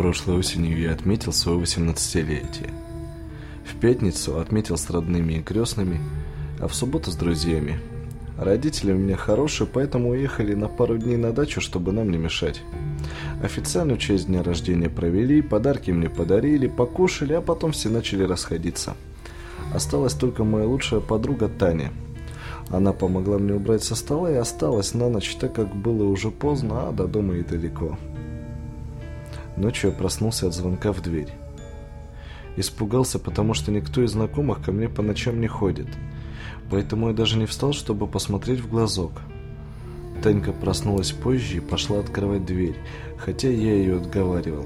Прошлой осенью я отметил свое 18-летие. В пятницу отметил с родными и крестными, а в субботу с друзьями. Родители у меня хорошие, поэтому уехали на пару дней на дачу, чтобы нам не мешать. Официальную часть дня рождения провели, подарки мне подарили, покушали, а потом все начали расходиться. Осталась только моя лучшая подруга Таня. Она помогла мне убрать со стола и осталась на ночь, так как было уже поздно, а до дома и далеко. Ночью я проснулся от звонка в дверь. Испугался, потому что никто из знакомых ко мне по ночам не ходит. Поэтому я даже не встал, чтобы посмотреть в глазок. Танька проснулась позже и пошла открывать дверь, хотя я ее отговаривал.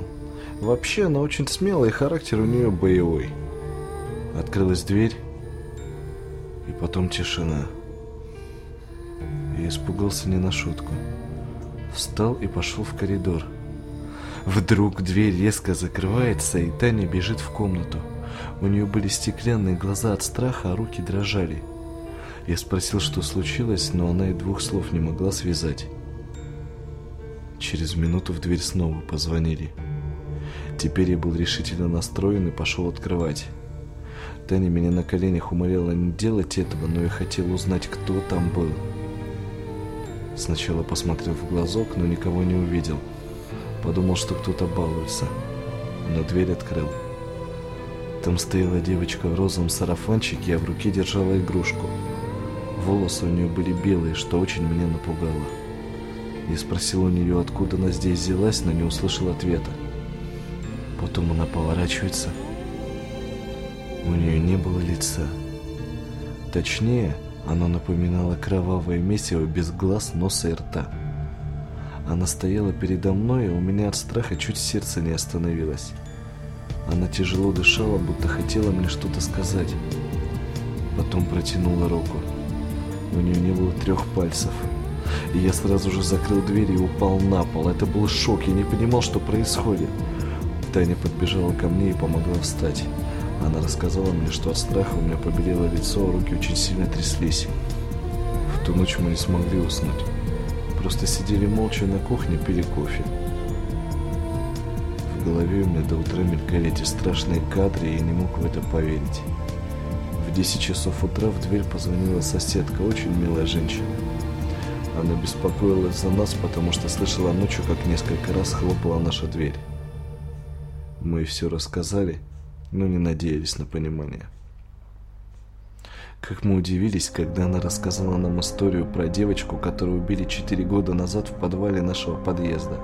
Вообще, она очень смелая, и характер у нее боевой. Открылась дверь, и потом тишина. Я испугался не на шутку. Встал и пошел в коридор. Вдруг дверь резко закрывается, и Таня бежит в комнату. У нее были стеклянные глаза от страха, а руки дрожали. Я спросил, что случилось, но она и двух слов не могла связать. Через минуту в дверь снова позвонили. Теперь я был решительно настроен и пошел открывать. Таня меня на коленях умоляла не делать этого, но я хотел узнать, кто там был. Сначала посмотрел в глазок, но никого не увидел. Подумал, что кто-то балуется, но дверь открыл. Там стояла девочка в розовом сарафанчике, а в руке держала игрушку. Волосы у нее были белые, что очень меня напугало. Я спросил у нее, откуда она здесь взялась, но не услышал ответа. Потом она поворачивается. У нее не было лица. Точнее, оно напоминало кровавое месиво без глаз, носа и рта. Она стояла передо мной, и у меня от страха чуть сердце не остановилось. Она тяжело дышала, будто хотела мне что-то сказать. Потом протянула руку. У нее не было трех пальцев. И я сразу же закрыл дверь и упал на пол. Это был шок, я не понимал, что происходит. Таня подбежала ко мне и помогла встать. Она рассказала мне, что от страха у меня побелело лицо, руки очень сильно тряслись. В ту ночь мы не смогли уснуть. Просто сидели молча на кухне, пили кофе. В голове у меня до утра мелькали эти страшные кадры, и я не мог в это поверить. В 10 часов утра в дверь позвонила соседка, очень милая женщина. Она беспокоилась за нас, потому что слышала ночью, как несколько раз хлопала наша дверь. Мы все рассказали, но не надеялись на понимание. Как мы удивились, когда она рассказала нам историю про девочку, которую убили 4 года назад в подвале нашего подъезда.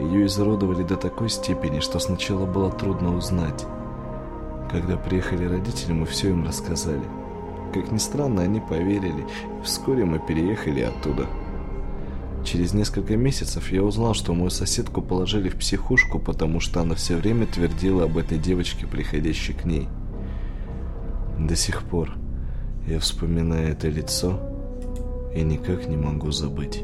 Ее изуродовали до такой степени, что сначала было трудно узнать. Когда приехали родители, мы все им рассказали. Как ни странно, они поверили, и вскоре мы переехали оттуда. Через несколько месяцев я узнал, что мою соседку положили в психушку, потому что она все время твердила об этой девочке, приходящей к ней. До сих пор я вспоминаю это лицо и никак не могу забыть.